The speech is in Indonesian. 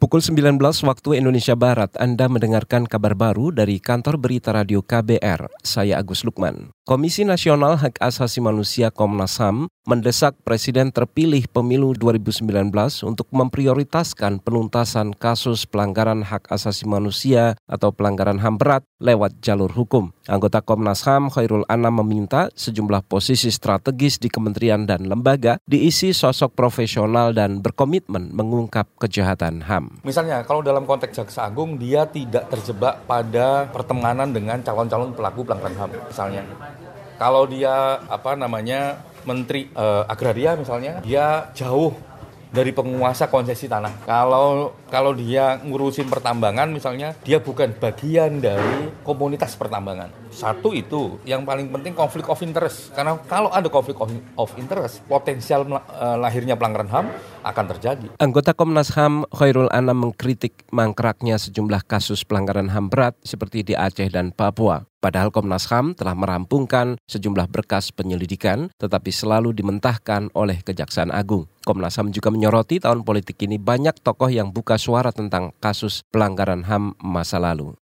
Pukul 19 waktu Indonesia Barat, Anda mendengarkan kabar baru dari kantor berita radio KBR. Saya Agus Lukman. Komisi Nasional Hak Asasi Manusia Komnas HAM mendesak Presiden terpilih pemilu 2019 untuk memprioritaskan penuntasan kasus pelanggaran hak asasi manusia atau pelanggaran HAM berat lewat jalur hukum. Anggota Komnas HAM Khairul Anam meminta sejumlah posisi strategis di kementerian dan lembaga diisi sosok profesional dan berkomitmen mengungkap kejahatan HAM. Misalnya kalau dalam konteks Jaksa Agung dia tidak terjebak pada pertemanan dengan calon-calon pelaku pelanggaran HAM misalnya. Kalau dia apa namanya menteri uh, agraria misalnya, dia jauh dari penguasa konsesi tanah. Kalau kalau dia ngurusin pertambangan misalnya, dia bukan bagian dari komunitas pertambangan. Satu itu, yang paling penting konflik of interest. Karena kalau ada konflik of interest, potensial uh, lahirnya pelanggaran HAM akan terjadi. Anggota Komnas HAM Khairul Anam mengkritik mangkraknya sejumlah kasus pelanggaran HAM berat seperti di Aceh dan Papua. Padahal Komnas HAM telah merampungkan sejumlah berkas penyelidikan, tetapi selalu dimentahkan oleh Kejaksaan Agung. Komnas HAM juga menyoroti tahun politik ini banyak tokoh yang buka suara tentang kasus pelanggaran HAM masa lalu.